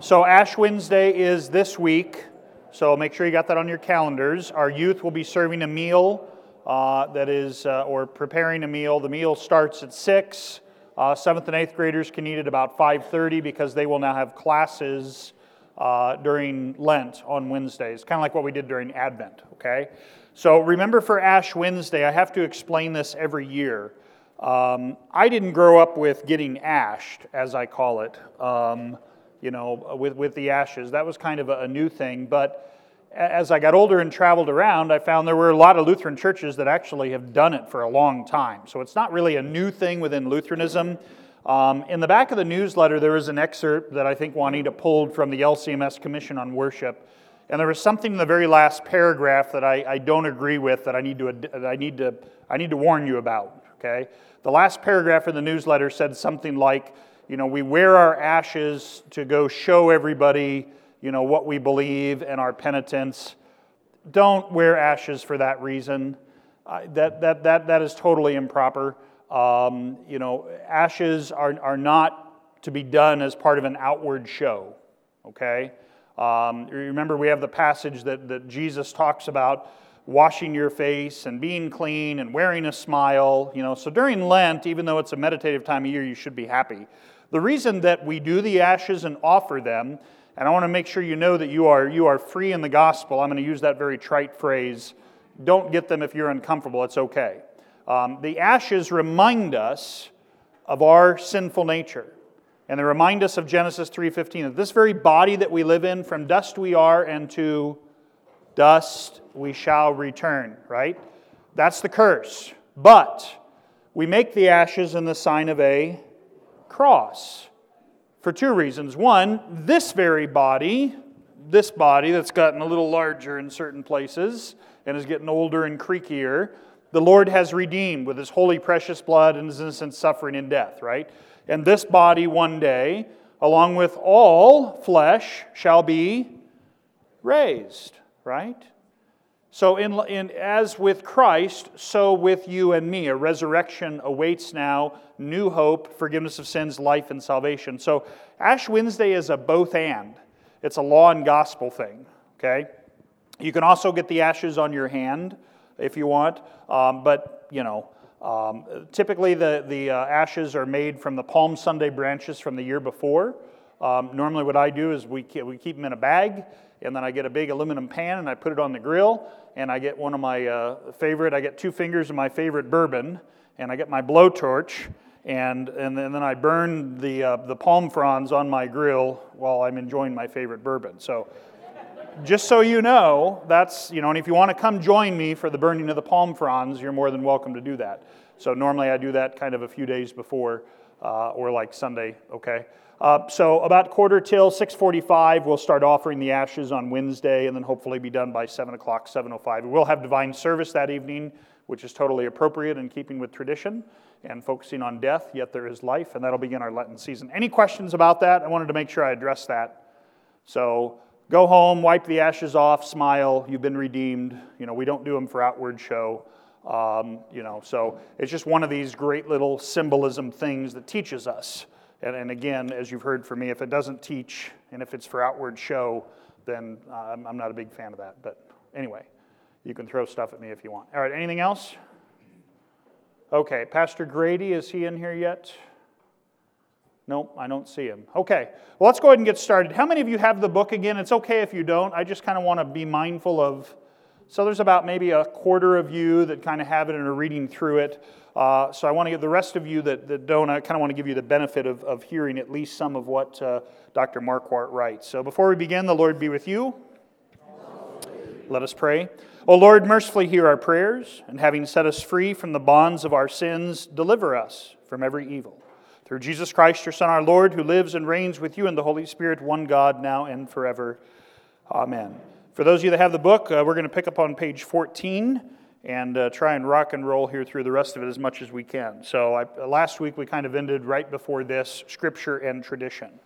So, Ash Wednesday is this week, so make sure you got that on your calendars. Our youth will be serving a meal uh, that is, uh, or preparing a meal. The meal starts at 6. Uh, seventh and eighth graders can eat at about 5.30 because they will now have classes uh, during Lent on Wednesdays, kind of like what we did during Advent, okay? So remember for Ash Wednesday, I have to explain this every year. Um, I didn't grow up with getting ashed, as I call it, um, you know, with, with the ashes. That was kind of a, a new thing. But as I got older and traveled around, I found there were a lot of Lutheran churches that actually have done it for a long time. So it's not really a new thing within Lutheranism. Um, in the back of the newsletter, there is an excerpt that I think Juanita pulled from the LCMS Commission on Worship. And there was something in the very last paragraph that I, I don't agree with that I need, to, I, need to, I need to warn you about. Okay? The last paragraph in the newsletter said something like, you know, we wear our ashes to go show everybody, you know, what we believe and our penitence. Don't wear ashes for that reason. Uh, that, that, that, that is totally improper. Um, you know, ashes are, are not to be done as part of an outward show, okay? Um, remember, we have the passage that, that Jesus talks about washing your face and being clean and wearing a smile. You know, so during Lent, even though it's a meditative time of year, you should be happy. The reason that we do the ashes and offer them, and I want to make sure you know that you are, you are free in the gospel. I'm going to use that very trite phrase. Don't get them if you're uncomfortable, it's okay. Um, the ashes remind us of our sinful nature. And they remind us of Genesis 3:15 that this very body that we live in, from dust we are, and to dust we shall return, right? That's the curse. But we make the ashes in the sign of a cross for two reasons. One, this very body, this body that's gotten a little larger in certain places and is getting older and creakier, the Lord has redeemed with his holy, precious blood and his innocent suffering and death, right? And this body one day, along with all flesh, shall be raised, right? So, in, in, as with Christ, so with you and me. A resurrection awaits now, new hope, forgiveness of sins, life, and salvation. So, Ash Wednesday is a both and. It's a law and gospel thing, okay? You can also get the ashes on your hand if you want. Um, but, you know, um, typically the, the uh, ashes are made from the Palm Sunday branches from the year before. Um, normally, what I do is we we keep them in a bag, and then I get a big aluminum pan and I put it on the grill, and I get one of my uh, favorite, I get two fingers of my favorite bourbon, and I get my blowtorch, and, and then I burn the, uh, the palm fronds on my grill while I'm enjoying my favorite bourbon. So just so you know, that's, you know, and if you want to come join me for the burning of the palm fronds, you're more than welcome to do that. So normally I do that kind of a few days before, uh, or like Sunday, okay? Uh, so about quarter till 6.45, we'll start offering the ashes on Wednesday and then hopefully be done by 7 o'clock, 7.05. We will have divine service that evening, which is totally appropriate in keeping with tradition and focusing on death, yet there is life, and that'll begin our Lenten season. Any questions about that? I wanted to make sure I addressed that. So Go home, wipe the ashes off, smile, you've been redeemed. You know, we don't do them for outward show. Um, you know, so it's just one of these great little symbolism things that teaches us. And, and, again, as you've heard from me, if it doesn't teach and if it's for outward show, then uh, I'm not a big fan of that. But anyway, you can throw stuff at me if you want. All right, anything else? Okay, Pastor Grady, is he in here yet? Nope, I don't see him. Okay, well, let's go ahead and get started. How many of you have the book again? It's okay if you don't. I just kind of want to be mindful of. So there's about maybe a quarter of you that kind of have it and are reading through it. Uh, so I want to give the rest of you that, that don't, I kind of want to give you the benefit of, of hearing at least some of what uh, Dr. Marquart writes. So before we begin, the Lord be with you. Let us pray. O Lord, mercifully hear our prayers, and having set us free from the bonds of our sins, deliver us from every evil. Through Jesus Christ, your Son, our Lord, who lives and reigns with you in the Holy Spirit, one God, now and forever. Amen. For those of you that have the book, uh, we're going to pick up on page 14 and uh, try and rock and roll here through the rest of it as much as we can. So, I, last week we kind of ended right before this Scripture and tradition.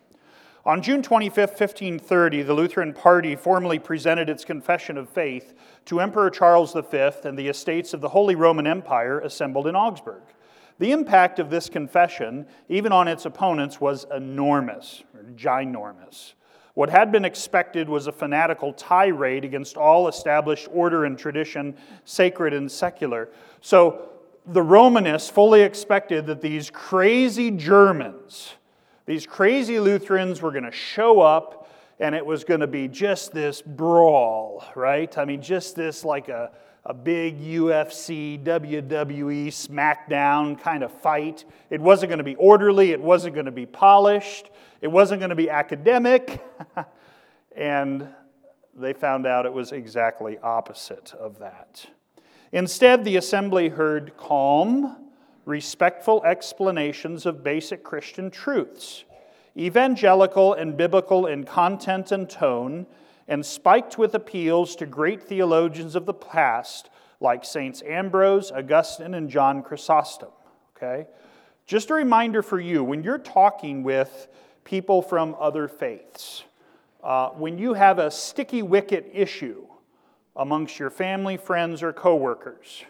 On June 25, 1530, the Lutheran Party formally presented its confession of faith to Emperor Charles V and the estates of the Holy Roman Empire assembled in Augsburg. The impact of this confession, even on its opponents, was enormous, or ginormous. What had been expected was a fanatical tirade against all established order and tradition, sacred and secular. So the Romanists fully expected that these crazy Germans, these crazy Lutherans were going to show up and it was going to be just this brawl, right? I mean, just this like a, a big UFC, WWE, SmackDown kind of fight. It wasn't going to be orderly, it wasn't going to be polished, it wasn't going to be academic. and they found out it was exactly opposite of that. Instead, the assembly heard calm, respectful explanations of basic Christian truths, evangelical and biblical in content and tone, and spiked with appeals to great theologians of the past like Saints Ambrose, Augustine, and John Chrysostom. Okay? Just a reminder for you when you're talking with people from other faiths, uh, when you have a sticky wicket issue, amongst your family, friends, or coworkers.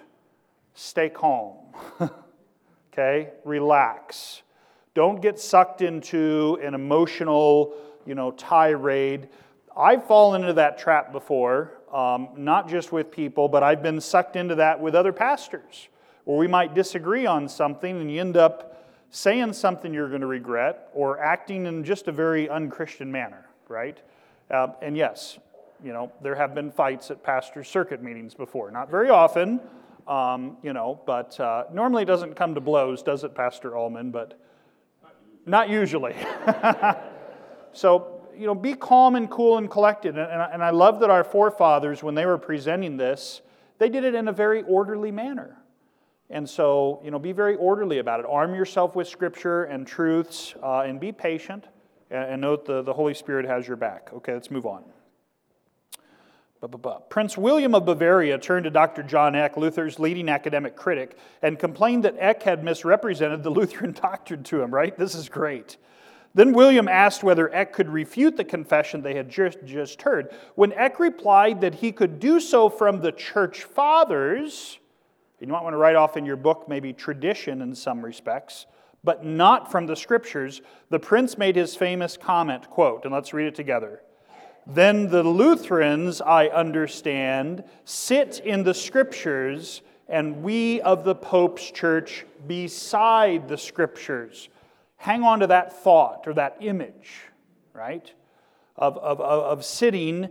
Stay calm. okay? Relax. Don't get sucked into an emotional, you know, tirade. I've fallen into that trap before, um, not just with people, but I've been sucked into that with other pastors, where we might disagree on something and you end up saying something you're going to regret or acting in just a very unchristian manner, right? Uh, and yes, you know, there have been fights at pastor circuit meetings before. Not very often, um, you know, but uh, normally it doesn't come to blows, does it, Pastor Allman? But not usually. so, you know, be calm and cool and collected. And, and I love that our forefathers, when they were presenting this, they did it in a very orderly manner. And so, you know, be very orderly about it. Arm yourself with scripture and truths uh, and be patient and, and note the, the Holy Spirit has your back. Okay, let's move on. Prince William of Bavaria turned to Dr. John Eck, Luther's leading academic critic, and complained that Eck had misrepresented the Lutheran doctrine to him, right? This is great. Then William asked whether Eck could refute the confession they had just, just heard. When Eck replied that he could do so from the church fathers, you might want to write off in your book maybe tradition in some respects, but not from the scriptures, the prince made his famous comment, quote, and let's read it together. Then the Lutherans, I understand, sit in the scriptures, and we of the Pope's church beside the scriptures. Hang on to that thought or that image, right? Of, of, of sitting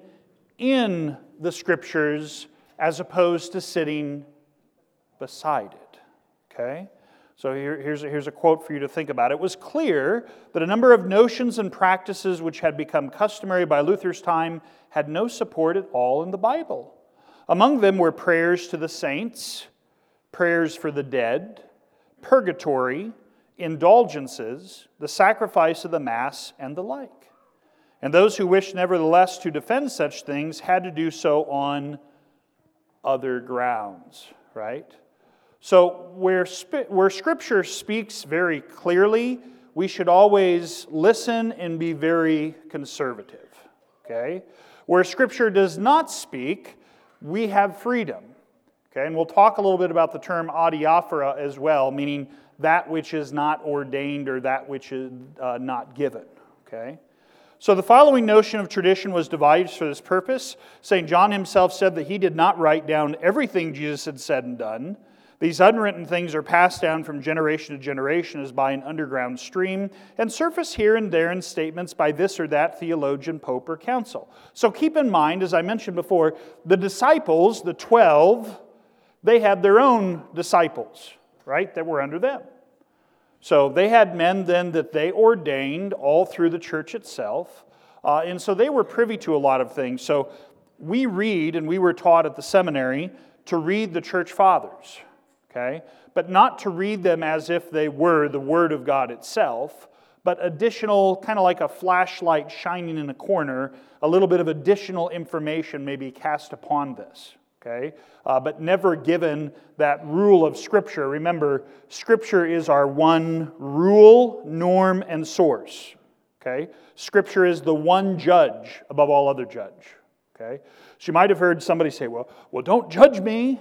in the scriptures as opposed to sitting beside it, okay? So here, here's, a, here's a quote for you to think about. It was clear that a number of notions and practices which had become customary by Luther's time had no support at all in the Bible. Among them were prayers to the saints, prayers for the dead, purgatory, indulgences, the sacrifice of the Mass, and the like. And those who wished nevertheless to defend such things had to do so on other grounds, right? So, where, where Scripture speaks very clearly, we should always listen and be very conservative. Okay? Where Scripture does not speak, we have freedom. Okay? And we'll talk a little bit about the term adiaphora as well, meaning that which is not ordained or that which is uh, not given. Okay? So the following notion of tradition was devised for this purpose. St. John himself said that he did not write down everything Jesus had said and done these unwritten things are passed down from generation to generation as by an underground stream and surface here and there in statements by this or that theologian, pope, or council. So keep in mind, as I mentioned before, the disciples, the 12, they had their own disciples, right, that were under them. So they had men then that they ordained all through the church itself. Uh, and so they were privy to a lot of things. So we read, and we were taught at the seminary to read the church fathers okay? But not to read them as if they were the Word of God itself, but additional, kind of like a flashlight shining in a corner, a little bit of additional information may be cast upon this, okay? Uh, but never given that rule of Scripture. Remember, Scripture is our one rule, norm, and source, okay? Scripture is the one judge above all other judge, okay? So you might have heard somebody say, well, well, don't judge me.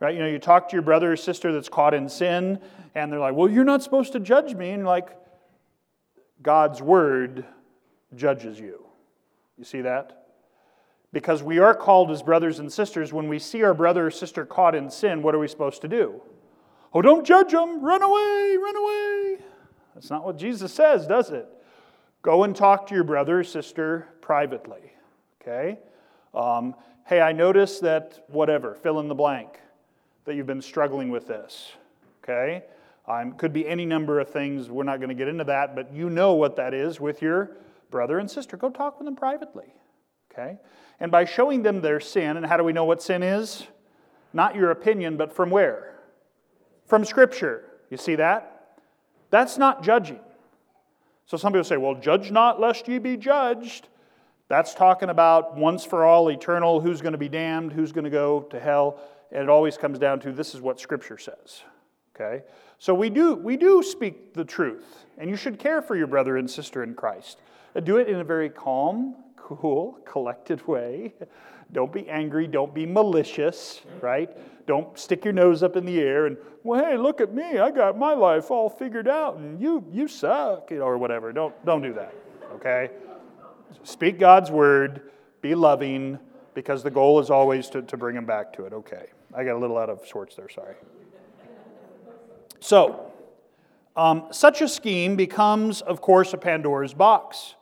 Right? You know, you talk to your brother or sister that's caught in sin, and they're like, well, you're not supposed to judge me. And like, God's word judges you. You see that? Because we are called as brothers and sisters, when we see our brother or sister caught in sin, what are we supposed to do? Oh, don't judge them. Run away, run away. That's not what Jesus says, does it? Go and talk to your brother or sister privately. Okay? Um, hey, I noticed that whatever, fill in the blank, that you've been struggling with this. Okay? Um, could be any number of things. We're not going to get into that, but you know what that is with your brother and sister. Go talk with them privately. Okay? And by showing them their sin, and how do we know what sin is? Not your opinion, but from where? From Scripture. You see that? That's not judging. So some people say, well, judge not lest ye be judged. That's talking about once for all, eternal, who's going to be damned, who's going to go to hell. And it always comes down to this is what Scripture says. Okay? So we do, we do speak the truth, and you should care for your brother and sister in Christ. Uh, do it in a very calm, cool, collected way. Don't be angry. Don't be malicious, right? Don't stick your nose up in the air and, well, hey, look at me. I got my life all figured out and you, you suck, you know, or whatever. Don't, don't do that, okay? Speak God's word. Be loving because the goal is always to, to bring them back to it. Okay. I got a little out of sorts there, sorry. So, um, such a scheme becomes, of course, a Pandora's box.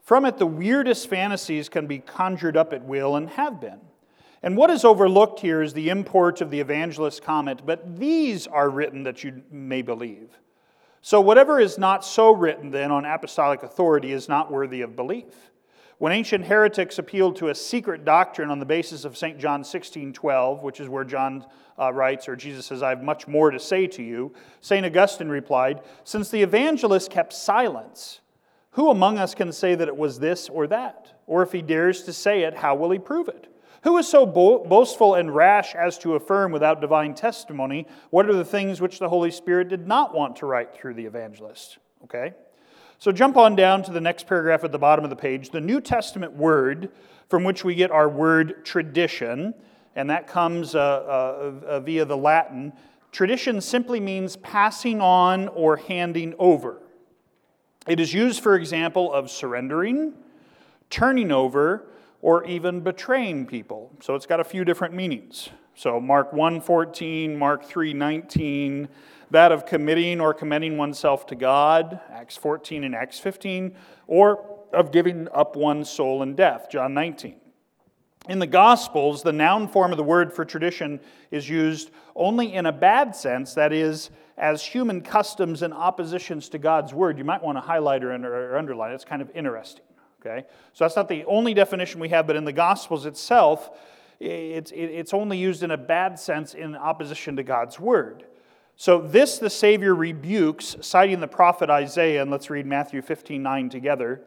From it, the weirdest fantasies can be conjured up at will and have been. And what is overlooked here is the import of the evangelist's comment, but these are written that you may believe. So, whatever is not so written then on apostolic authority is not worthy of belief. When ancient heretics appealed to a secret doctrine on the basis of St. John 16 12, which is where John uh, writes, or Jesus says, I have much more to say to you, St. Augustine replied, Since the evangelist kept silence, who among us can say that it was this or that? Or if he dares to say it, how will he prove it? Who is so bo- boastful and rash as to affirm without divine testimony what are the things which the Holy Spirit did not want to write through the evangelist? Okay? So jump on down to the next paragraph at the bottom of the page. The New Testament word from which we get our word tradition, and that comes uh, uh, uh, via the Latin. Tradition simply means passing on or handing over. It is used, for example, of surrendering, turning over, or even betraying people. So it's got a few different meanings. So Mark 1:14, Mark 3:19, that of committing or commending oneself to God, Acts 14 and Acts 15, or of giving up one's soul in death, John 19. In the Gospels, the noun form of the word for tradition is used only in a bad sense, that is, as human customs and oppositions to God's word. You might want to highlight or, underline. It's kind of interesting. Okay? So that's not the only definition we have, but in the Gospels itself, it's, it's only used in a bad sense in opposition to God's word. So this the Savior rebukes, citing the prophet Isaiah, and let's read Matthew 15 9 together.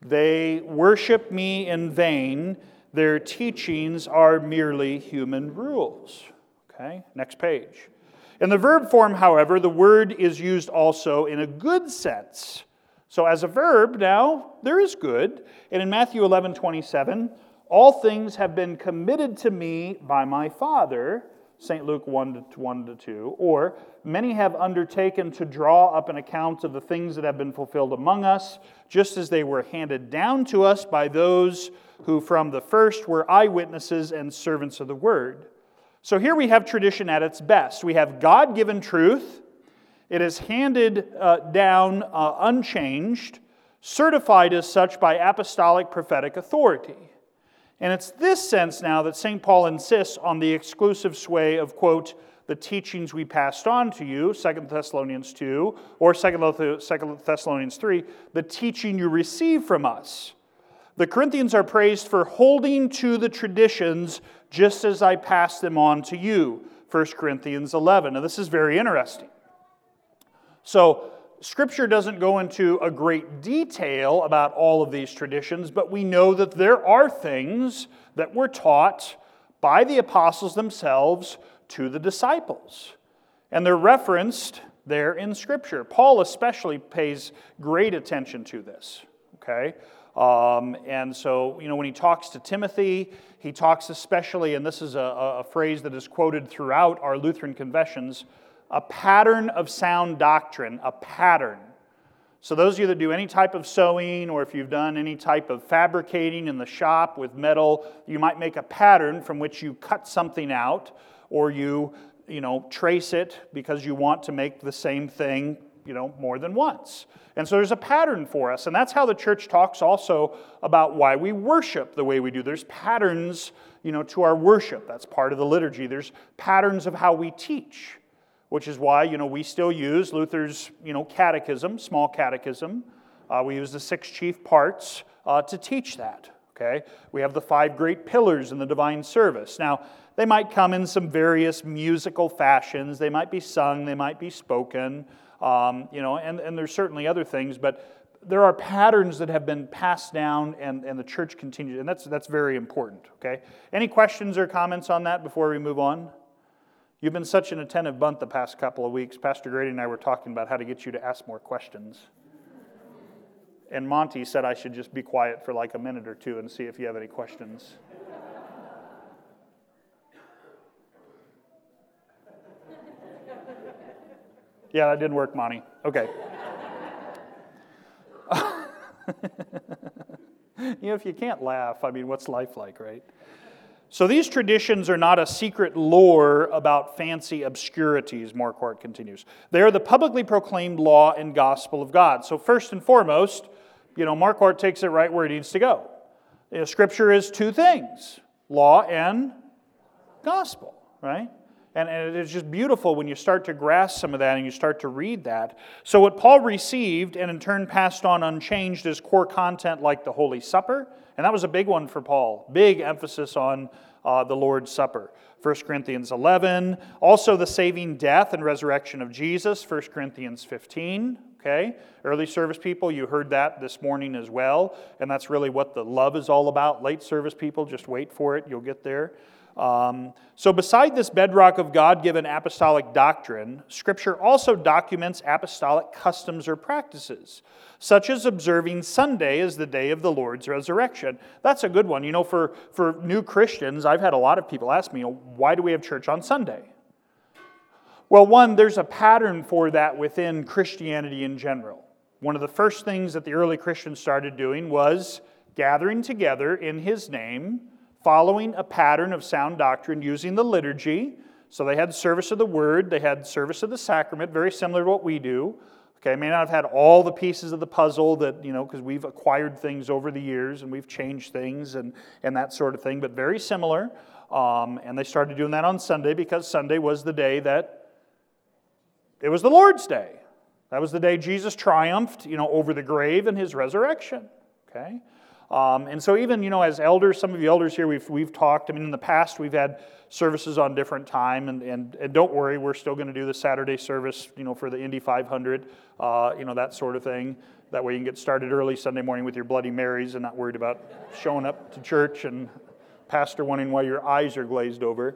They worship me in vain, their teachings are merely human rules. Okay, next page. In the verb form, however, the word is used also in a good sense. So, as a verb, now, there is good. And in Matthew 11 27, all things have been committed to me by my Father, St. Luke 1 to 1 to 2. Or, many have undertaken to draw up an account of the things that have been fulfilled among us, just as they were handed down to us by those who from the first were eyewitnesses and servants of the word. So here we have tradition at its best. We have God given truth it is handed uh, down uh, unchanged, certified as such by apostolic prophetic authority. And it's this sense now that St. Paul insists on the exclusive sway of, quote, the teachings we passed on to you, 2 Thessalonians 2, or 2 Thessalonians 3, the teaching you received from us. The Corinthians are praised for holding to the traditions just as I passed them on to you, 1 Corinthians 11. Now, this is very interesting. So, Scripture doesn't go into a great detail about all of these traditions, but we know that there are things that were taught by the apostles themselves to the disciples. And they're referenced there in Scripture. Paul especially pays great attention to this. Okay? Um, and so, you know, when he talks to Timothy, he talks especially, and this is a, a phrase that is quoted throughout our Lutheran confessions a pattern of sound doctrine, a pattern. So, those of you that do any type of sewing, or if you've done any type of fabricating in the shop with metal, you might make a pattern from which you cut something out, or you, you know, trace it because you want to make the same thing, you know, more than once. And so there's a pattern for us, and that's how the church talks also about why we worship the way we do. There's patterns, you know, to our worship. That's part of the liturgy. There's patterns of how we teach which is why you know we still use Luther's you know catechism, small catechism. Uh, we use the six chief parts uh, to teach that. Okay, we have the five great pillars in the divine service. Now they might come in some various musical fashions. They might be sung. They might be spoken. Um, you know, and, and there's certainly other things, but there are patterns that have been passed down and, and the church continues, and that's, that's very important, okay? Any questions or comments on that before we move on? You've been such an attentive bunt the past couple of weeks. Pastor Grady and I were talking about how to get you to ask more questions. And Monty said I should just be quiet for like a minute or two and see if you have any questions. Yeah, that didn't work, Monty. Okay. you know, if you can't laugh, I mean, what's life like, right? So these traditions are not a secret lore about fancy obscurities, Marquart continues. They are the publicly proclaimed law and gospel of God. So, first and foremost, you know, Marquart takes it right where it needs to go. You know, scripture is two things law and gospel, right? And, and it's just beautiful when you start to grasp some of that and you start to read that. So, what Paul received and in turn passed on unchanged is core content like the Holy Supper and that was a big one for Paul. Big emphasis on uh, the Lord's Supper. 1 Corinthians 11. Also, the saving death and resurrection of Jesus. 1 Corinthians 15. Okay? Early service people, you heard that this morning as well. And that's really what the love is all about. Late service people, just wait for it. You'll get there. Um, so, beside this bedrock of God given apostolic doctrine, Scripture also documents apostolic customs or practices, such as observing Sunday as the day of the Lord's resurrection. That's a good one. You know, for, for new Christians, I've had a lot of people ask me, why do we have church on Sunday? Well, one, there's a pattern for that within Christianity in general. One of the first things that the early Christians started doing was gathering together in His name following a pattern of sound doctrine using the liturgy. So they had service of the word, they had service of the sacrament, very similar to what we do. Okay, I may not have had all the pieces of the puzzle that, you know, because we've acquired things over the years and we've changed things and, and that sort of thing, but very similar. Um, and they started doing that on Sunday because Sunday was the day that it was the Lord's day. That was the day Jesus triumphed, you know, over the grave and his resurrection. Okay? Um, and so, even you know, as elders, some of the elders here, we've, we've talked. I mean, in the past, we've had services on different time, and, and, and don't worry, we're still going to do the Saturday service, you know, for the Indy 500, uh, you know, that sort of thing. That way, you can get started early Sunday morning with your Bloody Marys and not worried about showing up to church and pastor wondering why your eyes are glazed over.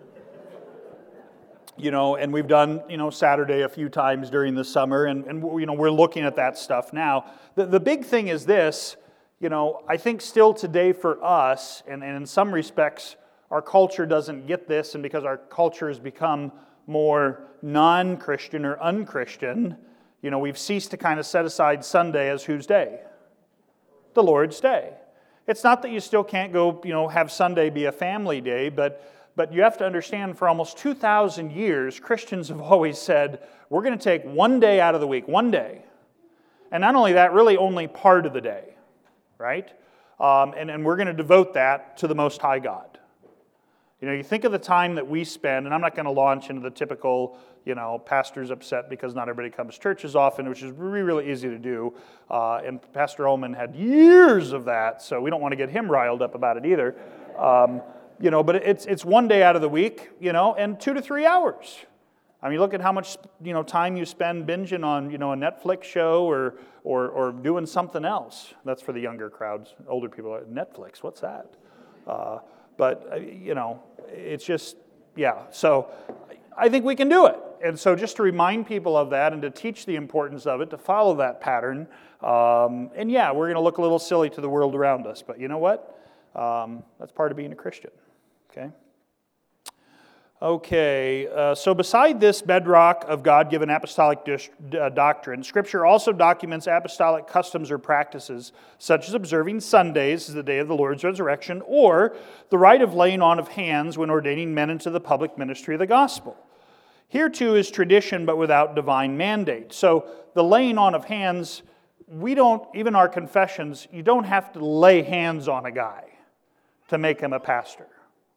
You know, and we've done, you know, Saturday a few times during the summer, and, and you know, we're looking at that stuff now. The, the big thing is this you know, I think still today for us, and, and in some respects, our culture doesn't get this, and because our culture has become more non Christian or unchristian, you know, we've ceased to kind of set aside Sunday as whose day? The Lord's day. It's not that you still can't go, you know, have Sunday be a family day, but, but you have to understand for almost 2,000 years, Christians have always said, we're going to take one day out of the week, one day. And not only that, really only part of the day right? Um, and, and we're going to devote that to the Most High God. You know, you think of the time that we spend, and I'm not going to launch into the typical, you know, pastor's upset because not everybody comes to church as often, which is really, really easy to do. Uh, and Pastor Ullman had years of that, so we don't want to get him riled up about it either. Um, you know, but it's, it's one day out of the week, you know, and two to three hours. I mean, look at how much you know time you spend binging on you know a Netflix show or or or doing something else. That's for the younger crowds. Older people, are, Netflix, what's that? Uh, but uh, you know, it's just yeah. So I think we can do it. And so just to remind people of that and to teach the importance of it, to follow that pattern. Um, and yeah, we're going to look a little silly to the world around us, but you know what? Um, that's part of being a Christian. Okay. Okay, uh, so beside this bedrock of God given apostolic dis- uh, doctrine, Scripture also documents apostolic customs or practices, such as observing Sundays as the day of the Lord's resurrection, or the rite of laying on of hands when ordaining men into the public ministry of the gospel. Here too is tradition, but without divine mandate. So the laying on of hands, we don't, even our confessions, you don't have to lay hands on a guy to make him a pastor,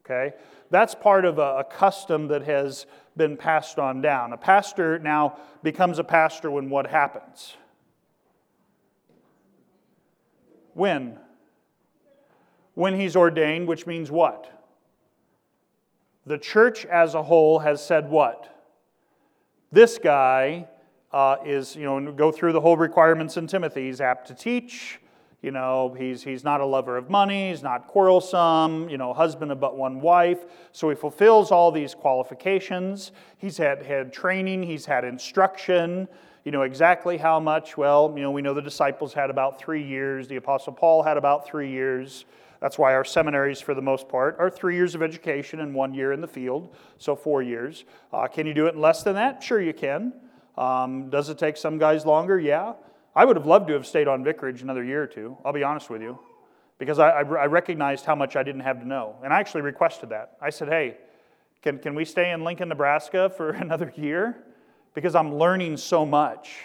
okay? That's part of a, a custom that has been passed on down. A pastor now becomes a pastor when what happens? When? When he's ordained, which means what? The church as a whole has said what? This guy uh, is, you know, go through the whole requirements in Timothy. He's apt to teach, you know, he's, he's not a lover of money, he's not quarrelsome, you know, husband of but one wife. So he fulfills all these qualifications. He's had, had training, he's had instruction. You know exactly how much? Well, you know, we know the disciples had about three years, the Apostle Paul had about three years. That's why our seminaries, for the most part, are three years of education and one year in the field, so four years. Uh, can you do it in less than that? Sure, you can. Um, does it take some guys longer? Yeah. I would have loved to have stayed on vicarage another year or two, I'll be honest with you, because I, I, I recognized how much I didn't have to know. And I actually requested that. I said, hey, can, can we stay in Lincoln, Nebraska for another year? Because I'm learning so much.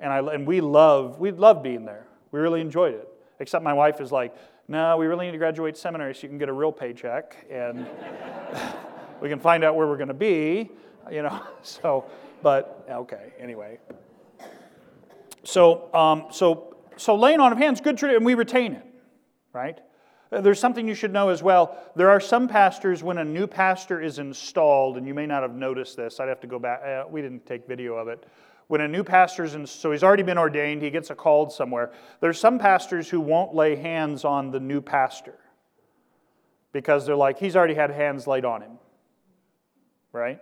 And, I, and we love, we love being there. We really enjoyed it. Except my wife is like, no, we really need to graduate seminary so you can get a real paycheck and we can find out where we're going to be, you know. So, but okay, anyway. So, um, so, so laying on of hands, good tradition, and we retain it, right? Uh, there's something you should know as well. There are some pastors, when a new pastor is installed, and you may not have noticed this, I'd have to go back, uh, we didn't take video of it. When a new pastor's in, so he's already been ordained, he gets a called somewhere. There's some pastors who won't lay hands on the new pastor because they're like, he's already had hands laid on him, right?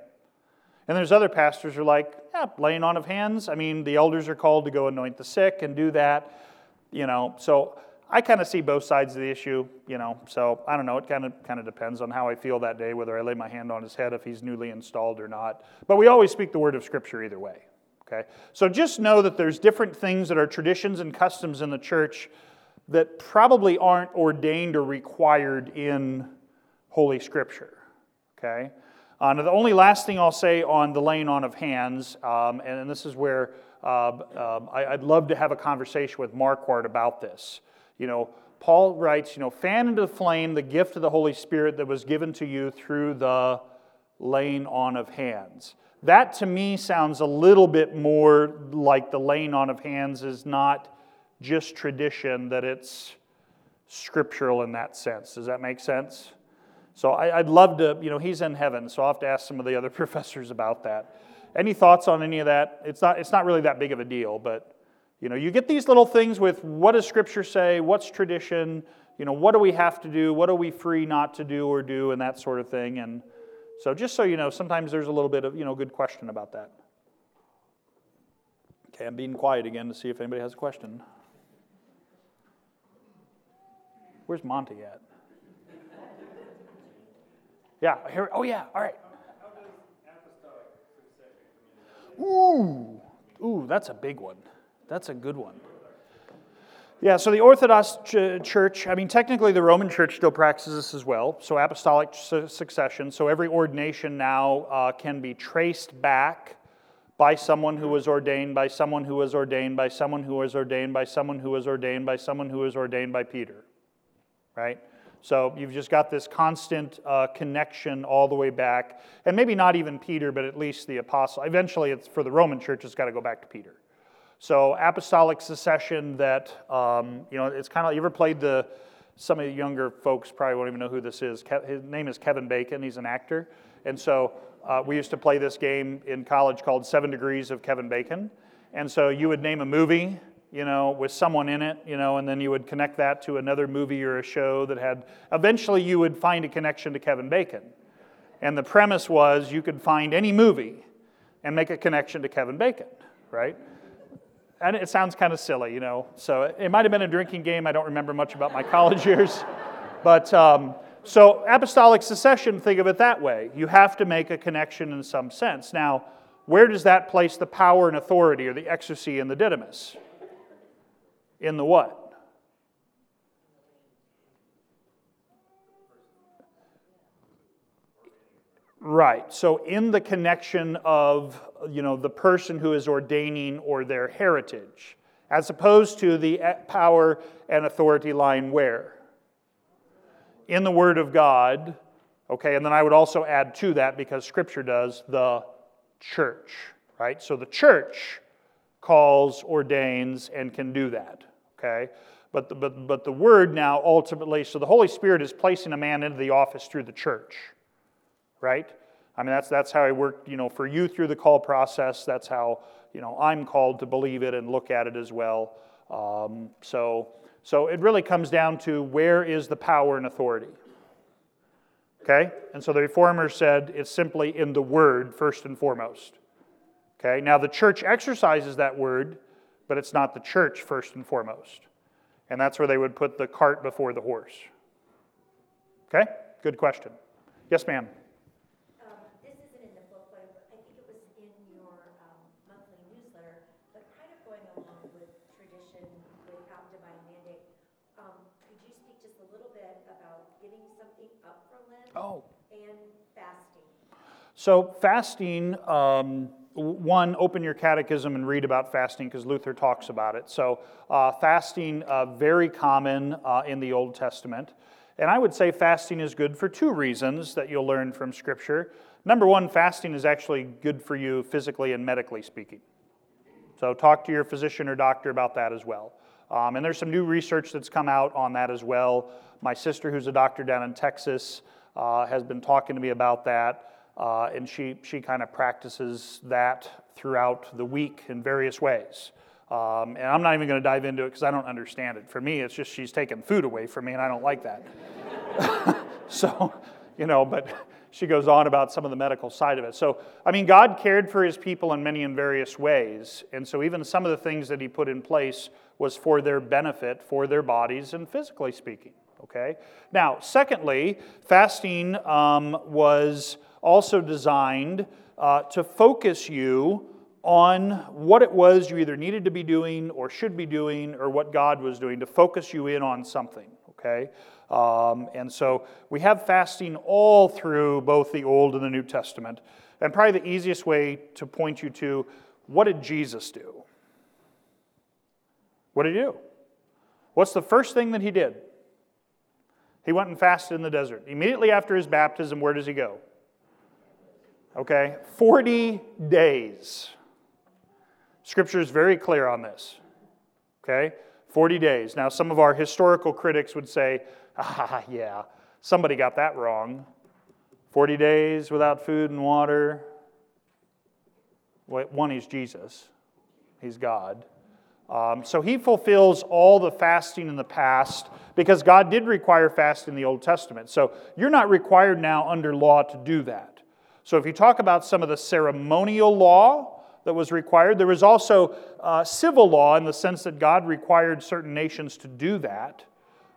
And there's other pastors who are like, yeah, laying on of hands. I mean, the elders are called to go anoint the sick and do that, you know. So I kind of see both sides of the issue, you know. So I don't know. It kind of kind of depends on how I feel that day, whether I lay my hand on his head if he's newly installed or not. But we always speak the word of Scripture either way. Okay. So just know that there's different things that are traditions and customs in the church that probably aren't ordained or required in Holy Scripture. Okay. Uh, now, the only last thing I'll say on the laying on of hands, um, and, and, this is where uh, uh, I, would love to have a conversation with Marquart about this. You know, Paul writes, you know, fan into the flame the gift of the Holy Spirit that was given to you through the laying on of hands. That to me sounds a little bit more like the laying on of hands is not just tradition, that it's scriptural in that sense. Does that make sense? So I, would love to, you know, he's in heaven, so I'll have to ask some of the other professors about that. Any thoughts on any of that? It's not, it's not really that big of a deal, but, you know, you get these little things with what does Scripture say, what's tradition, you know, what do we have to do, what are we free not to do or do, and that sort of thing. And so just so you know, sometimes there's a little bit of, you know, good question about that. Okay, I'm being quiet again to see if anybody has a question. Where's Monty at? Yeah, here, oh yeah, all right. Ooh, ooh, that's a big one. That's a good one. Yeah, so the Orthodox ch- Church, I mean, technically the Roman Church still practices this as well. So apostolic su- succession. So every ordination now uh, can be traced back by someone who was ordained, by someone who was ordained, by someone who was ordained, by someone who was ordained, by someone who was ordained by Peter. Right? So you've just got this constant uh, connection all the way back, and maybe not even Peter, but at least the apostle. Eventually, it's for the Roman church, it's got to go back to Peter. So apostolic succession that um, you know, it's kind of you ever played the some of the younger folks probably won't even know who this is. His name is Kevin Bacon. He's an actor, and so uh, we used to play this game in college called Seven Degrees of Kevin Bacon. And so you would name a movie you know, with someone in it, you know, and then you would connect that to another movie or a show that had, eventually you would find a connection to Kevin Bacon. And the premise was you could find any movie and make a connection to Kevin Bacon, right? And it sounds kind of silly, you know. So it might have been a drinking game. I don't remember much about my college years. But, um, So, apostolic succession, think of it that way. You have to make a connection in some sense. Now, where does that place the power and authority or the exousia and the dunamis? In the what? Right. So in the connection of you know the person who is ordaining or their heritage, as opposed to the eh, power and authority line where? In the Word of God. Okay, and then I would also add to that because Scripture does the church. Right. So the church calls, ordains, and can do that. Okay. But the, but, but the word now ultimately, so the Holy Spirit is placing a man into the office through the church right? I mean, that's, that's how I worked, you know, for you through the call process. That's how, you know, I'm called to believe it and look at it as well. Um, so, so it really comes down to where is the power and authority? Okay? And so the reformers said it's simply in the word first and foremost. Okay? Now the church exercises that word, but it's not the church first and foremost. And that's where they would put the cart before the horse. Okay? Good question. Yes, ma'am. Um, oh. And um, mandate. Um, could you speak just a little bit about giving something up for Lent oh. and fasting. So, fasting, um, one, open your catechism and read about fasting because Luther talks about it. So, uh, fasting, uh, very common uh, in the Old Testament. And I would say fasting is good for two reasons that you'll learn from Scripture. Number one, fasting is actually good for you physically and medically speaking. So, talk to your physician or doctor about that as well. Um, and there's some new research that's come out on that as well. My sister, who's a doctor down in Texas, uh, has been talking to me about that, uh, and she, she kind of practices that throughout the week in various ways. Um, and I'm not even going to dive into it because I don't understand it. For me, it's just she's taking food away from me, and I don't like that. so, you know, but she goes on about some of the medical side of it. So, I mean, God cared for his people in many and various ways. And so, even some of the things that he put in place was for their benefit, for their bodies, and physically speaking. Okay? Now, secondly, fasting um, was also designed uh, to focus you on what it was you either needed to be doing or should be doing or what God was doing, to focus you in on something. Okay? Um, and so we have fasting all through both the Old and the New Testament. And probably the easiest way to point you to what did Jesus do? What did he do? What's the first thing that he did? He went and fasted in the desert. Immediately after his baptism, where does he go? Okay, 40 days. Scripture is very clear on this. Okay, 40 days. Now, some of our historical critics would say, ah, yeah, somebody got that wrong. 40 days without food and water. One, he's Jesus, he's God. Um, so he fulfills all the fasting in the past because God did require fasting in the Old Testament. So you're not required now under law to do that. So if you talk about some of the ceremonial law that was required, there was also uh, civil law in the sense that God required certain nations to do that,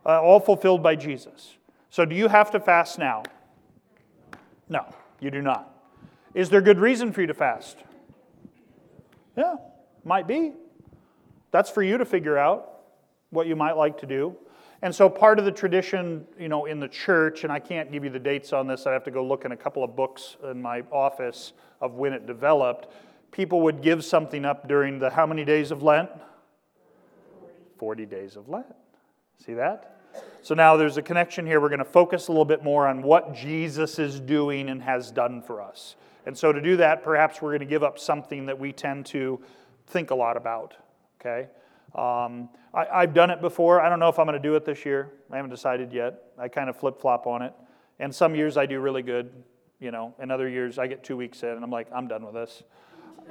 uh, all fulfilled by Jesus. So do you have to fast now? No, you do not. Is there good reason for you to fast? Yeah, might be. That's for you to figure out what you might like to do. And so part of the tradition, you know, in the church, and I can't give you the dates on this, I have to go look in a couple of books in my office of when it developed. People would give something up during the how many days of Lent? 40 days of Lent. See that? So now there's a connection here. We're going to focus a little bit more on what Jesus is doing and has done for us. And so to do that, perhaps we're going to give up something that we tend to think a lot about okay? Um, I, have done it before. I don't know if I'm going to do it this year. I haven't decided yet. I kind of flip flop on it. And some years I do really good, you know, and other years I get two weeks in and I'm like, I'm done with this.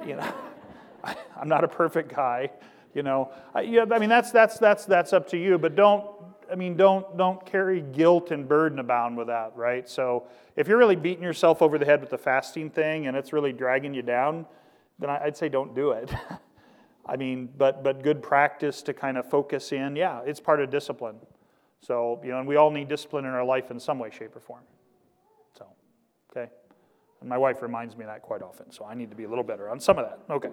You know, I, am not a perfect guy, you know. I, yeah, I mean, that's, that's, that's, that's up to you, but don't, I mean, don't, don't carry guilt and burden abound with that, right? So if you're really beating yourself over the head with the fasting thing and it's really dragging you down, then I'd say don't do it. I mean, but, but good practice to kind of focus in. Yeah, it's part of discipline. So, you know, and we all need discipline in our life in some way, shape, or form. So, okay. And my wife reminds me of that quite often, so I need to be a little better on some of that. Okay.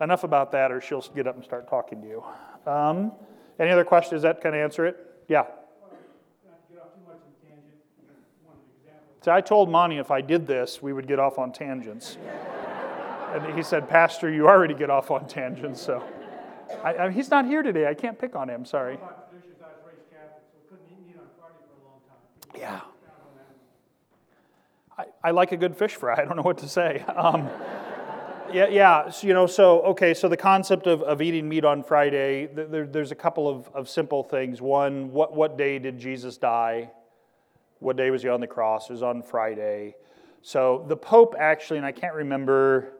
Enough about that, or she'll get up and start talking to you. Um, any other questions? That kind of answer it? Yeah. So I told Monty if I did this, we would get off on tangents. and he said, Pastor, you already get off on tangents, so. I, I, he's not here today. I can't pick on him. Sorry. Yeah. I, I like a good fish fry. I don't know what to say. Um, yeah, yeah. So, you know, so okay. So the concept of, of eating meat on Friday. There, there's a couple of, of simple things. One, what what day did Jesus die? What day was he on the cross? It was on Friday. So the Pope actually, and I can't remember.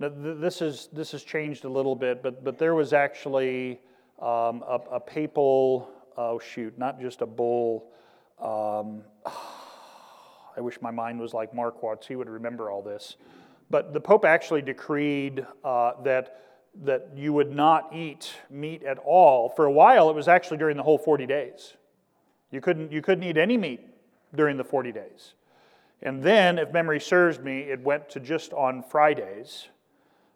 This is this has changed a little bit, but but there was actually um, a, a, papal. Oh shoot! Not just a bull. Um, I wish my mind was like Marquart's. He would remember all this. But the Pope actually decreed uh, that that you would not eat meat at all. For a while, it was actually during the whole 40 days. You couldn't, you couldn't eat any meat during the 40 days. And then, if memory serves me, it went to just on Fridays.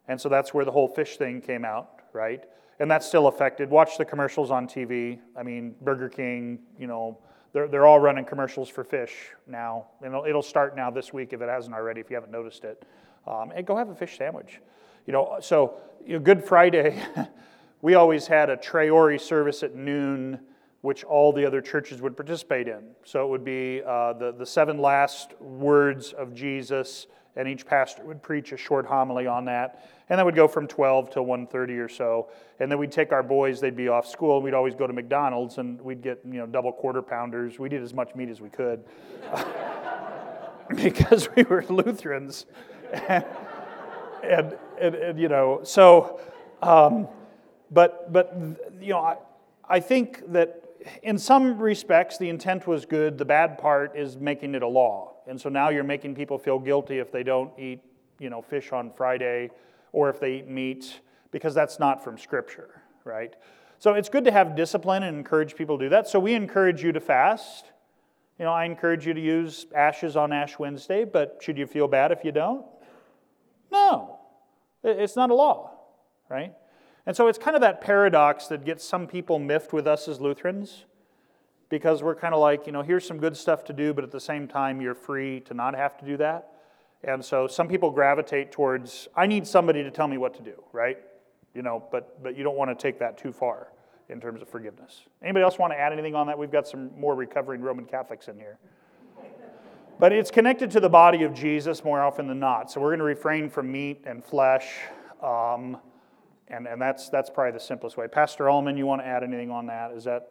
And so that's where the whole fish thing came out, right? And that's still affected. Watch the commercials on TV. I mean, Burger King, you know, they're, they're all running commercials for fish now. And it'll, it'll start now this week if it hasn't already, if you haven't noticed it. Um, and go have a fish sandwich. You know, so you know, Good Friday, we always had a Tre Ore service at noon which all the other churches would participate in. So it would be uh, the, the seven last words of Jesus, and each pastor would preach a short homily on that. And that would go from 12 till 1.30 or so. And then we'd take our boys, they'd be off school, and we'd always go to McDonald's, and we'd get you know double quarter pounders. We'd eat as much meat as we could because we were Lutherans. and, and, and, and, you know, so, um, but, but, you know, I, I think that in some respects, the intent was good. The bad part is making it a law. And so now you're making people feel guilty if they don't eat, you know, fish on Friday or if they eat meat, because that's not from Scripture, right? So it's good to have discipline and encourage people to do that. So we encourage you to fast. You know, I encourage you to use ashes on Ash Wednesday, but should you feel bad if you don't? No. It's not a law, right? And so it's kind of that paradox that gets some people miffed with us as Lutherans because we're kind of like, you know, here's some good stuff to do, but at the same time, you're free to not have to do that. And so some people gravitate towards, I need somebody to tell me what to do, right? You know, but, but you don't want to take that too far in terms of forgiveness. Anybody else want to add anything on that? We've got some more recovering Roman Catholics in here. But it's connected to the body of Jesus more often than not. So we're going to refrain from meat and flesh. Um, and, and that's, that's probably the simplest way. Pastor Ullman, you want to add anything on that? Is that?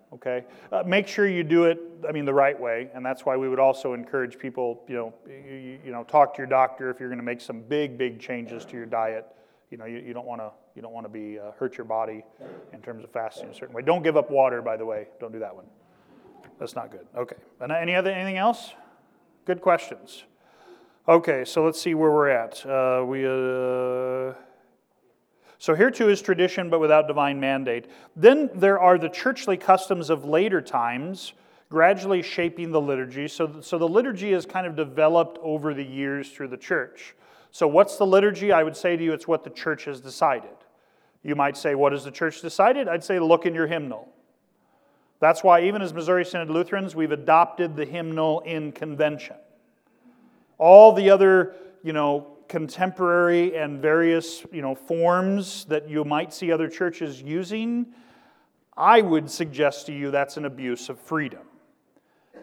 okay? Uh, make sure you do it, I mean, the right way. And that's why we would also encourage people, you know, you, you know talk to your doctor if you're going to make some big, big changes to your diet. You know, you, don't want to you don't want to be uh, hurt your body in terms of fasting a certain way. Don't give up water, by the way. Don't do that one. That's not good. Okay. And any other anything else? Good questions. Okay, so let's see where we're at. Uh, we. So here too is tradition, but without divine mandate. Then there are the churchly customs of later times, gradually shaping the liturgy. So, so the liturgy is kind of developed over the years through the church. So, what's the liturgy? I would say to you, it's what the church has decided. You might say, What has the church decided? I'd say, Look in your hymnal. That's why, even as Missouri Synod Lutherans, we've adopted the hymnal in convention. All the other, you know, contemporary and various you know, forms that you might see other churches using, I would suggest to you that's an abuse of freedom.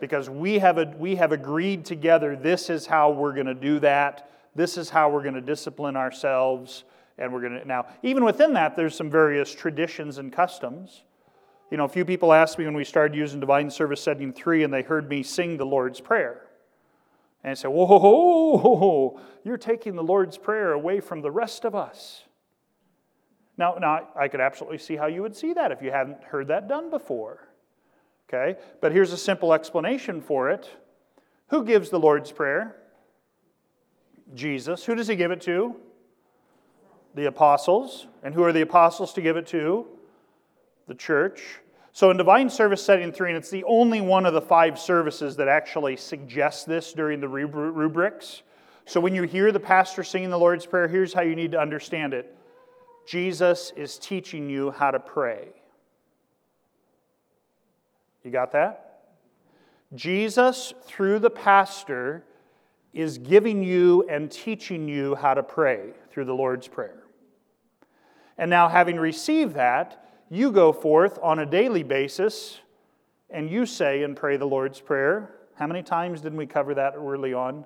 Because we have, a, we have agreed together this is how we're going to do that, this is how we're going to discipline ourselves, and we're going to. Now, even within that, there's some various traditions and customs. You know, a few people asked me when we started using Divine Service Setting 3 and they heard me sing the Lord's Prayer. And I said, Whoa, you're taking the Lord's Prayer away from the rest of us. Now, now, I could absolutely see how you would see that if you hadn't heard that done before. Okay? But here's a simple explanation for it. Who gives the Lord's Prayer? Jesus. Who does he give it to? The apostles. And who are the apostles to give it to? The church. So in Divine Service Setting 3, and it's the only one of the five services that actually suggests this during the rubrics. So when you hear the pastor singing the Lord's Prayer, here's how you need to understand it Jesus is teaching you how to pray. You got that? Jesus, through the pastor, is giving you and teaching you how to pray through the Lord's Prayer. And now, having received that, you go forth on a daily basis and you say and pray the Lord's Prayer. How many times did we cover that early on?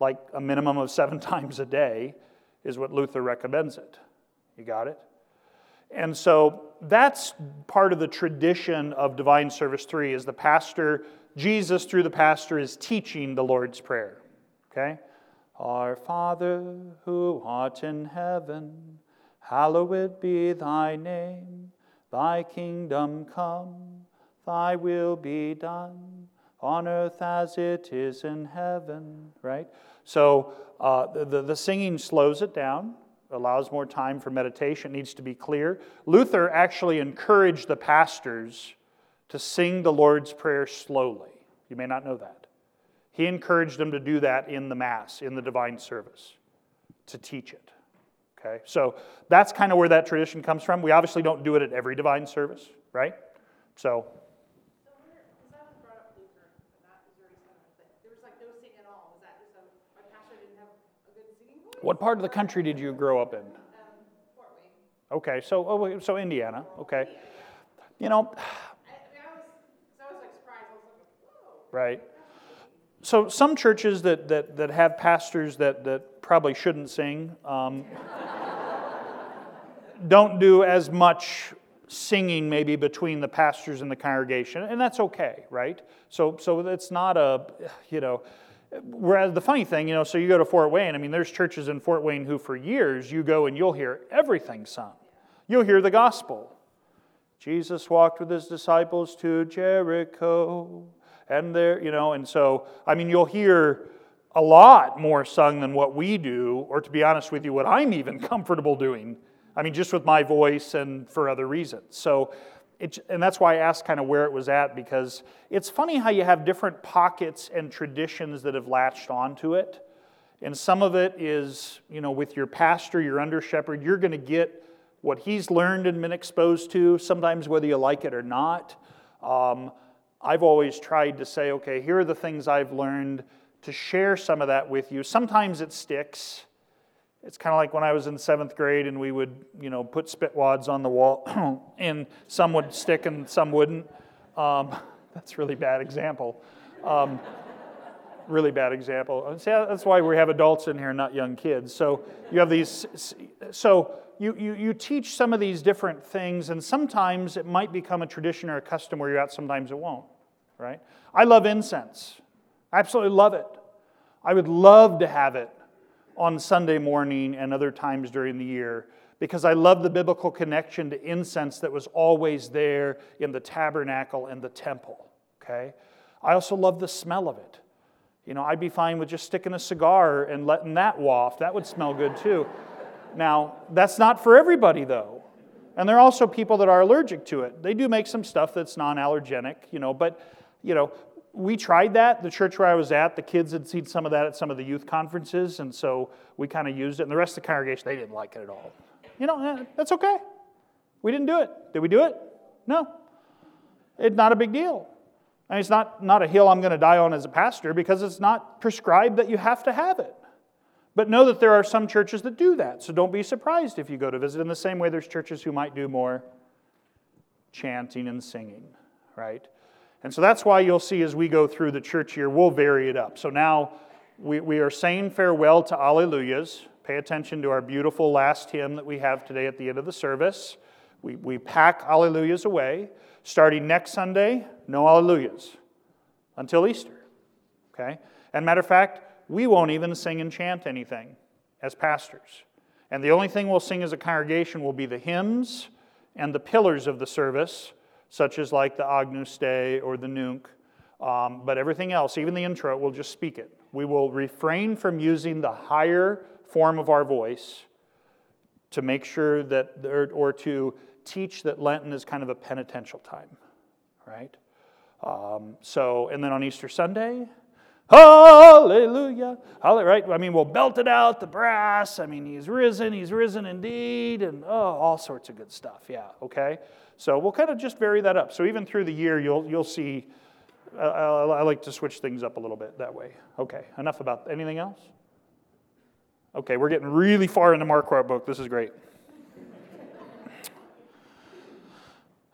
Like a minimum of seven times a day is what Luther recommends it. You got it? And so that's part of the tradition of Divine Service 3 is the pastor, Jesus through the pastor is teaching the Lord's Prayer. Okay? Our Father who art in heaven, hallowed be thy name. Thy kingdom come, thy will be done on earth as it is in heaven, right? So uh, the, the singing slows it down allows more time for meditation, needs to be clear. Luther actually encouraged the pastors to sing the Lord's Prayer slowly. You may not know that. He encouraged them to do that in the Mass, in the divine service, to teach it. Okay, so that's kind of where that tradition comes from. We obviously don't do it at every divine service, right? So What part of the country did you grow up in? Okay, so oh, so Indiana. Okay, you know. Right. So some churches that, that, that have pastors that, that probably shouldn't sing um, don't do as much singing maybe between the pastors and the congregation, and that's okay, right? So so it's not a you know Whereas the funny thing, you know, so you go to Fort Wayne, I mean, there's churches in Fort Wayne who for years you go and you'll hear everything sung. You'll hear the gospel. Jesus walked with his disciples to Jericho. And there, you know, and so, I mean, you'll hear a lot more sung than what we do, or to be honest with you, what I'm even comfortable doing. I mean, just with my voice and for other reasons. So it, and that's why I asked kind of where it was at, because it's funny how you have different pockets and traditions that have latched onto it. And some of it is, you know, with your pastor, your under shepherd, you're going to get what he's learned and been exposed to, sometimes whether you like it or not. Um, I've always tried to say, okay, here are the things I've learned to share some of that with you. Sometimes it sticks, it's kind of like when I was in seventh grade and we would, you know, put spit wads on the wall and some would stick and some wouldn't. Um, that's a really bad example. Um, really bad example. See, that's why we have adults in here, not young kids. So you have these, so you, you, you teach some of these different things, and sometimes it might become a tradition or a custom where you're at, sometimes it won't, right? I love incense. I absolutely love it. I would love to have it on Sunday morning and other times during the year because I love the biblical connection to incense that was always there in the tabernacle and the temple. Okay? I also love the smell of it. You know, I'd be fine with just sticking a cigar and letting that waft. That would smell good too. Now, that's not for everybody though. And there are also people that are allergic to it. They do make some stuff that's non allergenic, you know, but, you know, we tried that. The church where I was at, the kids had seen some of that at some of the youth conferences, and so we kind of used it. And the rest of the congregation, they didn't like it at all. You know, eh, that's okay. We didn't do it. Did we do it? No. It's not a big deal. I mean, it's not, not a hill I'm going to die on as a pastor because it's not prescribed that you have to have it. But know that there are some churches that do that, so don't be surprised if you go to visit. In the same way, there's churches who might do more chanting and singing, right? And so that's why you'll see as we go through the church year, we'll vary it up. So now we, we are saying farewell to Alleluias. Pay attention to our beautiful last hymn that we have today at the end of the service. We, we pack alleluias away. Starting next Sunday, no alleluias until Easter. Okay? And matter of fact, we won't even sing and chant anything as pastors. And the only thing we'll sing as a congregation will be the hymns and the pillars of the service, such as like the Agnus Dei or the Nunc. Um, but everything else, even the intro, we'll just speak it. We will refrain from using the higher form of our voice to make sure that, or to teach that Lenten is kind of a penitential time, right? Um, so, and then on Easter Sunday, hallelujah, hallelujah, right? I mean, we'll belt it out, the brass. I mean, he's risen, he's risen indeed, and oh, all sorts of good stuff. Yeah, okay. So we'll kind of just vary that up. So even through the year, you'll you'll see. Uh, I like to switch things up a little bit that way. Okay, enough about anything else. Okay, we're getting really far into Marquart book. This is great.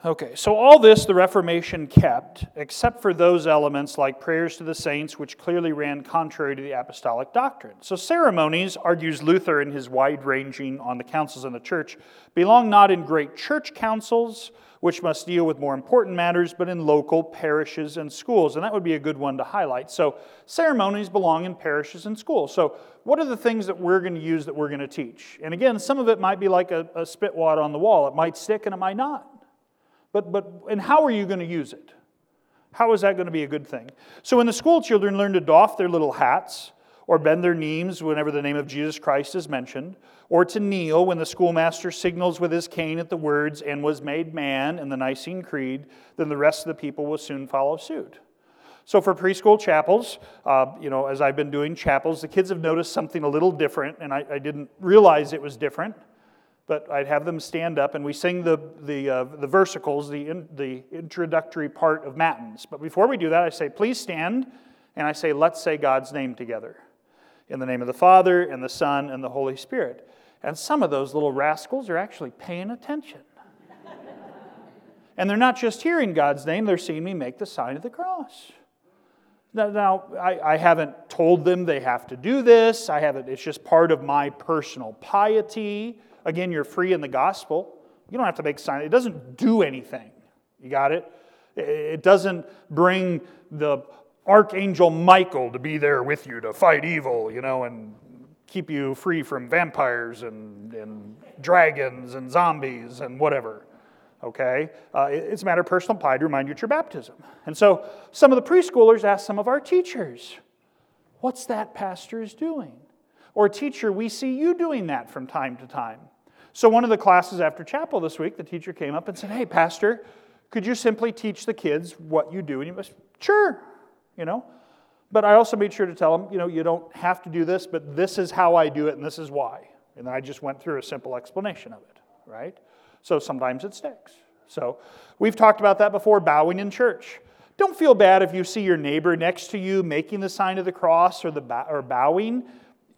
Okay, so all this the Reformation kept, except for those elements like prayers to the saints, which clearly ran contrary to the apostolic doctrine. So, ceremonies, argues Luther in his wide ranging on the councils in the church, belong not in great church councils, which must deal with more important matters, but in local parishes and schools. And that would be a good one to highlight. So, ceremonies belong in parishes and schools. So, what are the things that we're going to use that we're going to teach? And again, some of it might be like a, a spit wad on the wall, it might stick and it might not. But, but, and how are you going to use it? How is that going to be a good thing? So when the school children learn to doff their little hats, or bend their knees whenever the name of Jesus Christ is mentioned, or to kneel when the schoolmaster signals with his cane at the words, and was made man in the Nicene Creed, then the rest of the people will soon follow suit. So for preschool chapels, uh, you know, as I've been doing chapels, the kids have noticed something a little different, and I, I didn't realize it was different but I'd have them stand up and we sing the, the, uh, the versicles, the, in, the introductory part of Matins. But before we do that, I say, please stand, and I say, let's say God's name together. In the name of the Father, and the Son, and the Holy Spirit. And some of those little rascals are actually paying attention. and they're not just hearing God's name, they're seeing me make the sign of the cross. Now, now I, I haven't told them they have to do this. I haven't, it's just part of my personal piety. Again, you're free in the gospel. You don't have to make sign. It doesn't do anything. You got it? It doesn't bring the archangel Michael to be there with you to fight evil, you know, and keep you free from vampires and, and dragons and zombies and whatever. Okay? Uh, it's a matter of personal pride to remind you at your baptism. And so some of the preschoolers ask some of our teachers, What's that pastor is doing? Or, teacher, we see you doing that from time to time. So, one of the classes after chapel this week, the teacher came up and said, Hey, Pastor, could you simply teach the kids what you do? And you must, sure, you know. But I also made sure to tell them, you know, you don't have to do this, but this is how I do it and this is why. And I just went through a simple explanation of it, right? So sometimes it sticks. So we've talked about that before, bowing in church. Don't feel bad if you see your neighbor next to you making the sign of the cross or, the or bowing.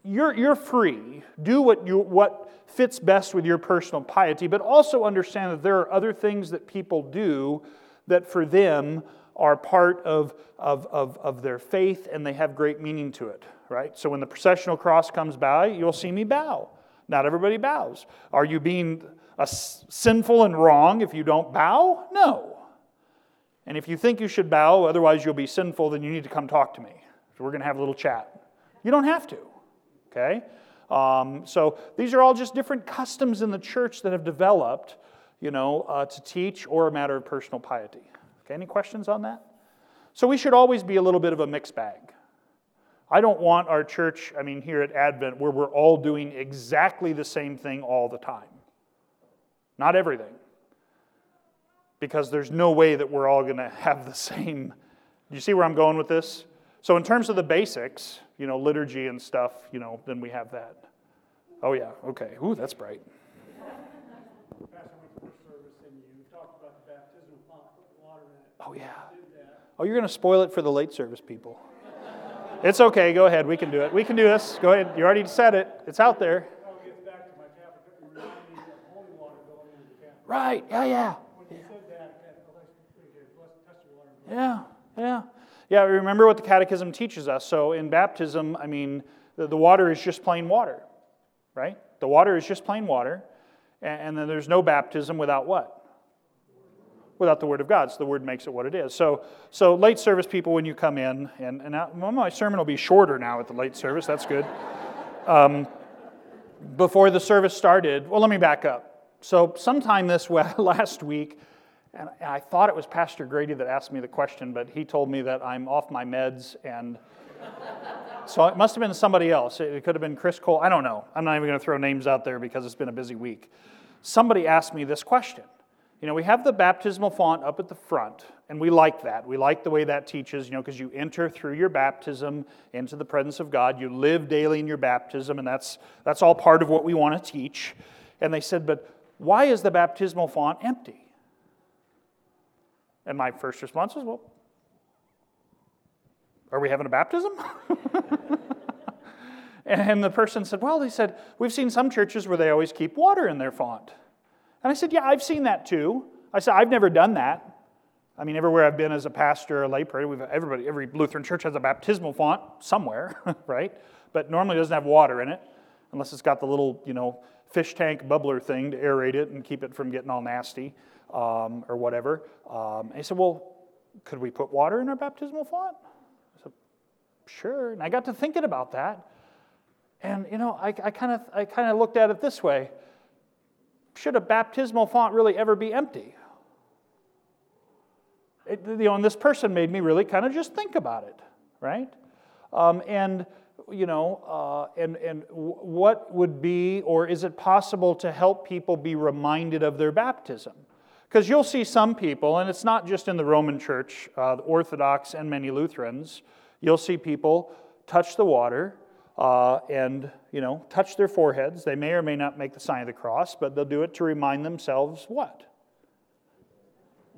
You're, you're free. Do what, you, what fits best with your personal piety, but also understand that there are other things that people do that for them are part of, of, of, of their faith and they have great meaning to it, right? So when the processional cross comes by, you'll see me bow. Not everybody bows. Are you being a sinful and wrong if you don't bow? No. And if you think you should bow, otherwise you'll be sinful, then you need to come talk to me. So we're going to have a little chat. You don't have to, okay? Um, so these are all just different customs in the church that have developed, you know, uh, to teach or a matter of personal piety. Okay, any questions on that? So we should always be a little bit of a mixed bag. I don't want our church, I mean, here at Advent, where we're all doing exactly the same thing all the time. Not everything. Because there's no way that we're all going to have the same. You see where I'm going with this? So, in terms of the basics, you know, liturgy and stuff, you know, then we have that. Oh, yeah, okay. Ooh, that's bright. Oh, yeah. Oh, you're going to spoil it for the late service people. it's okay. Go ahead. We can do it. We can do this. Go ahead. You already said it. It's out there. Right. Yeah, yeah. Yeah, yeah. Yeah, remember what the Catechism teaches us. So in baptism, I mean, the, water is just plain water, right? The water is just plain water. And, then there's no baptism without what? Without the Word of God. So the Word makes it what it is. So, so late service people, when you come in, and, and I, my sermon will be shorter now at the late service. That's good. Um, before the service started, well, let me back up. So, sometime this last week, and I thought it was Pastor Grady that asked me the question, but he told me that I'm off my meds, and so it must have been somebody else. It could have been Chris Cole. I don't know. I'm not even going to throw names out there because it's been a busy week. Somebody asked me this question. You know, we have the baptismal font up at the front, and we like that. We like the way that teaches, you know, because you enter through your baptism into the presence of God. You live daily in your baptism, and that's, that's all part of what we want to teach. And they said, but why is the baptismal font empty? And my first response was, well, are we having a baptism? and the person said, well, they said, we've seen some churches where they always keep water in their font. And I said, yeah, I've seen that too. I said, I've never done that. I mean, everywhere I've been as a pastor, a lay prayer, we've, everybody, every Lutheran church has a baptismal font somewhere, right? But normally it doesn't have water in it, unless it's got the little, you know, fish tank bubbler thing to aerate it and keep it from getting all nasty um, or whatever. Um, and he said, Well, could we put water in our baptismal font? I said, Sure. And I got to thinking about that. And, you know, I kind of I kind of looked at it this way Should a baptismal font really ever be empty? It, you know, and this person made me really kind of just think about it, right? Um, and you know, uh, and, and what would be, or is it possible to help people be reminded of their baptism? Because you'll see some people, and it's not just in the Roman church, uh, the Orthodox and many Lutherans, you'll see people touch the water uh, and, you know, touch their foreheads. They may or may not make the sign of the cross, but they'll do it to remind themselves what?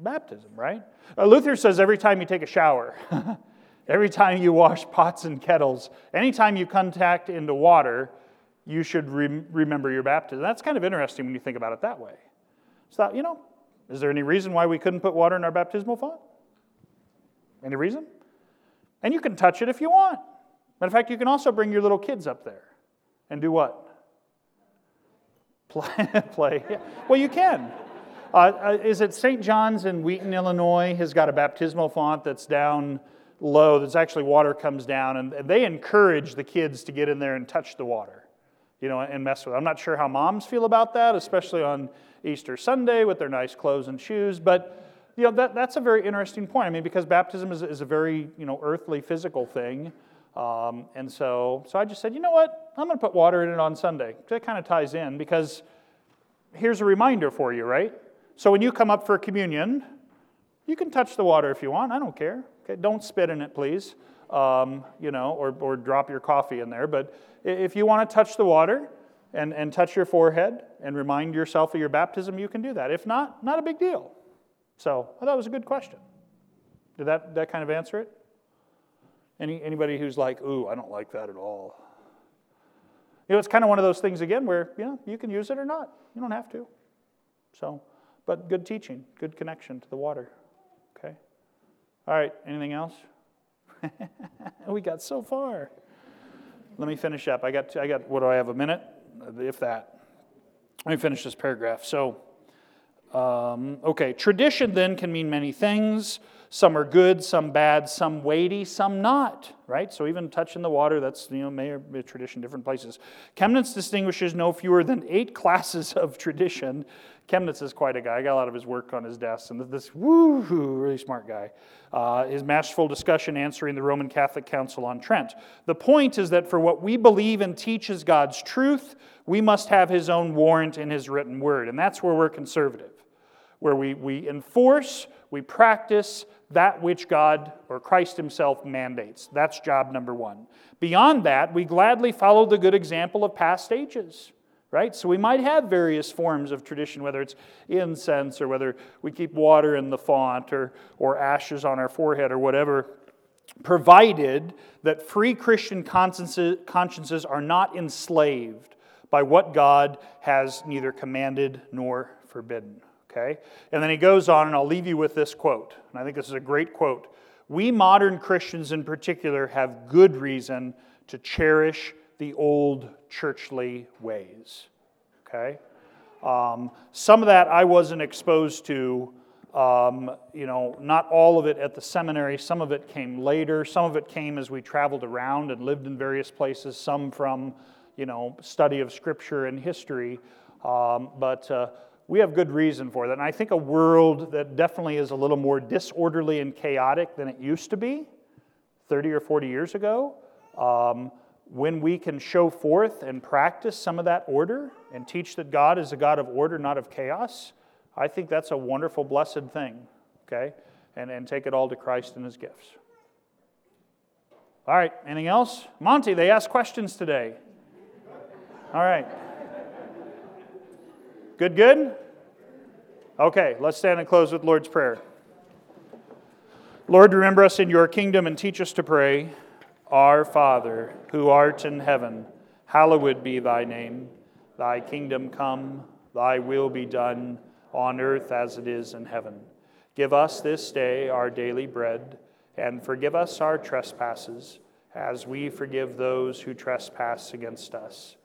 Baptism, right? Uh, Luther says every time you take a shower, every time you wash pots and kettles, anytime you contact into water, you should re- remember your baptism. That's kind of interesting when you think about it that way. So, you know, is there any reason why we couldn't put water in our baptismal font? Any reason? And you can touch it if you want. Matter of fact, you can also bring your little kids up there and do what? Play. play. Yeah. Well, you can. Uh, uh, is it St. John's in Wheaton, Illinois? Has got a baptismal font that's down low. That's actually water comes down, and they encourage the kids to get in there and touch the water, you know, and mess with. I'm not sure how moms feel about that, especially on Easter Sunday with their nice clothes and shoes. But you know, that, that's a very interesting point. I mean, because baptism is, is a very you know, earthly, physical thing. Um, and so, so I just said, you know what? I'm going to put water in it on Sunday. That kind of ties in because here's a reminder for you, right? So when you come up for communion, you can touch the water if you want. I don't care. Okay, don't spit in it, please. Um, you know, or, or drop your coffee in there. But if you want to touch the water, and, and touch your forehead and remind yourself of your baptism, you can do that. If not, not a big deal. So I thought it was a good question. Did that, that kind of answer it? Any, anybody who's like, ooh, I don't like that at all. You know, it's kind of one of those things again where, you know, you can use it or not. You don't have to. So, but good teaching, good connection to the water. Okay. All right, anything else? we got so far. Let me finish up. I got, I got, what do I have, a minute? if that. Let me finish this paragraph. So, um, okay, tradition then can mean many things. Some are good, some bad, some weighty, some not, right? So even touching the water, that's, you know, may be a tradition different places. Chemnitz distinguishes no fewer than eight classes of tradition. Chemnitz is quite a guy. I got a lot of his work on his desk, and this woo really smart guy. Uh, his masterful discussion answering the Roman Catholic Council on Trent. The point is that for what we believe and teach is God's truth, we must have his own warrant in his written word. And that's where we're conservative, where we, we enforce, we practice that which God or Christ himself mandates. That's job number one. Beyond that, we gladly follow the good example of past ages right? So we might have various forms of tradition, whether it's incense or whether we keep water in the font or, or ashes on our forehead or whatever, provided that free Christian consciences are not enslaved by what God has neither commanded nor forbidden. Okay? And then he goes on, and I'll leave you with this quote. And I think this is a great quote. We modern Christians in particular have good reason to cherish the old churchly ways. Okay? Um, some of that I wasn't exposed to. Um, you know, not all of it at the seminary. Some of it came later. Some of it came as we traveled around and lived in various places. Some from, you know, study of scripture and history. Um, but uh, we have good reason for that. And I think a world that definitely is a little more disorderly and chaotic than it used to be 30 or 40 years ago. Um, when we can show forth and practice some of that order and teach that God is a God of order, not of chaos, I think that's a wonderful, blessed thing, okay? And, and take it all to Christ and his gifts. All right, anything else? Monty, they asked questions today. All right. Good, good? Okay, let's stand and close with Lord's Prayer. Lord, remember us in your kingdom and teach us to pray. Our Father, who art in heaven, hallowed be thy name. Thy kingdom come, thy will be done, on earth as it is in heaven. Give us this day our daily bread, and forgive us our trespasses, as we forgive those who trespass against us.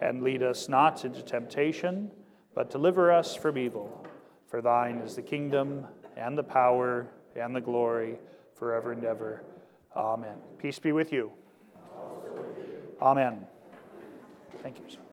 And lead us not into temptation, but deliver us from evil. For thine is the kingdom, and the power, and the glory, forever and ever. Amen. Peace be with you. Amen. Thank you.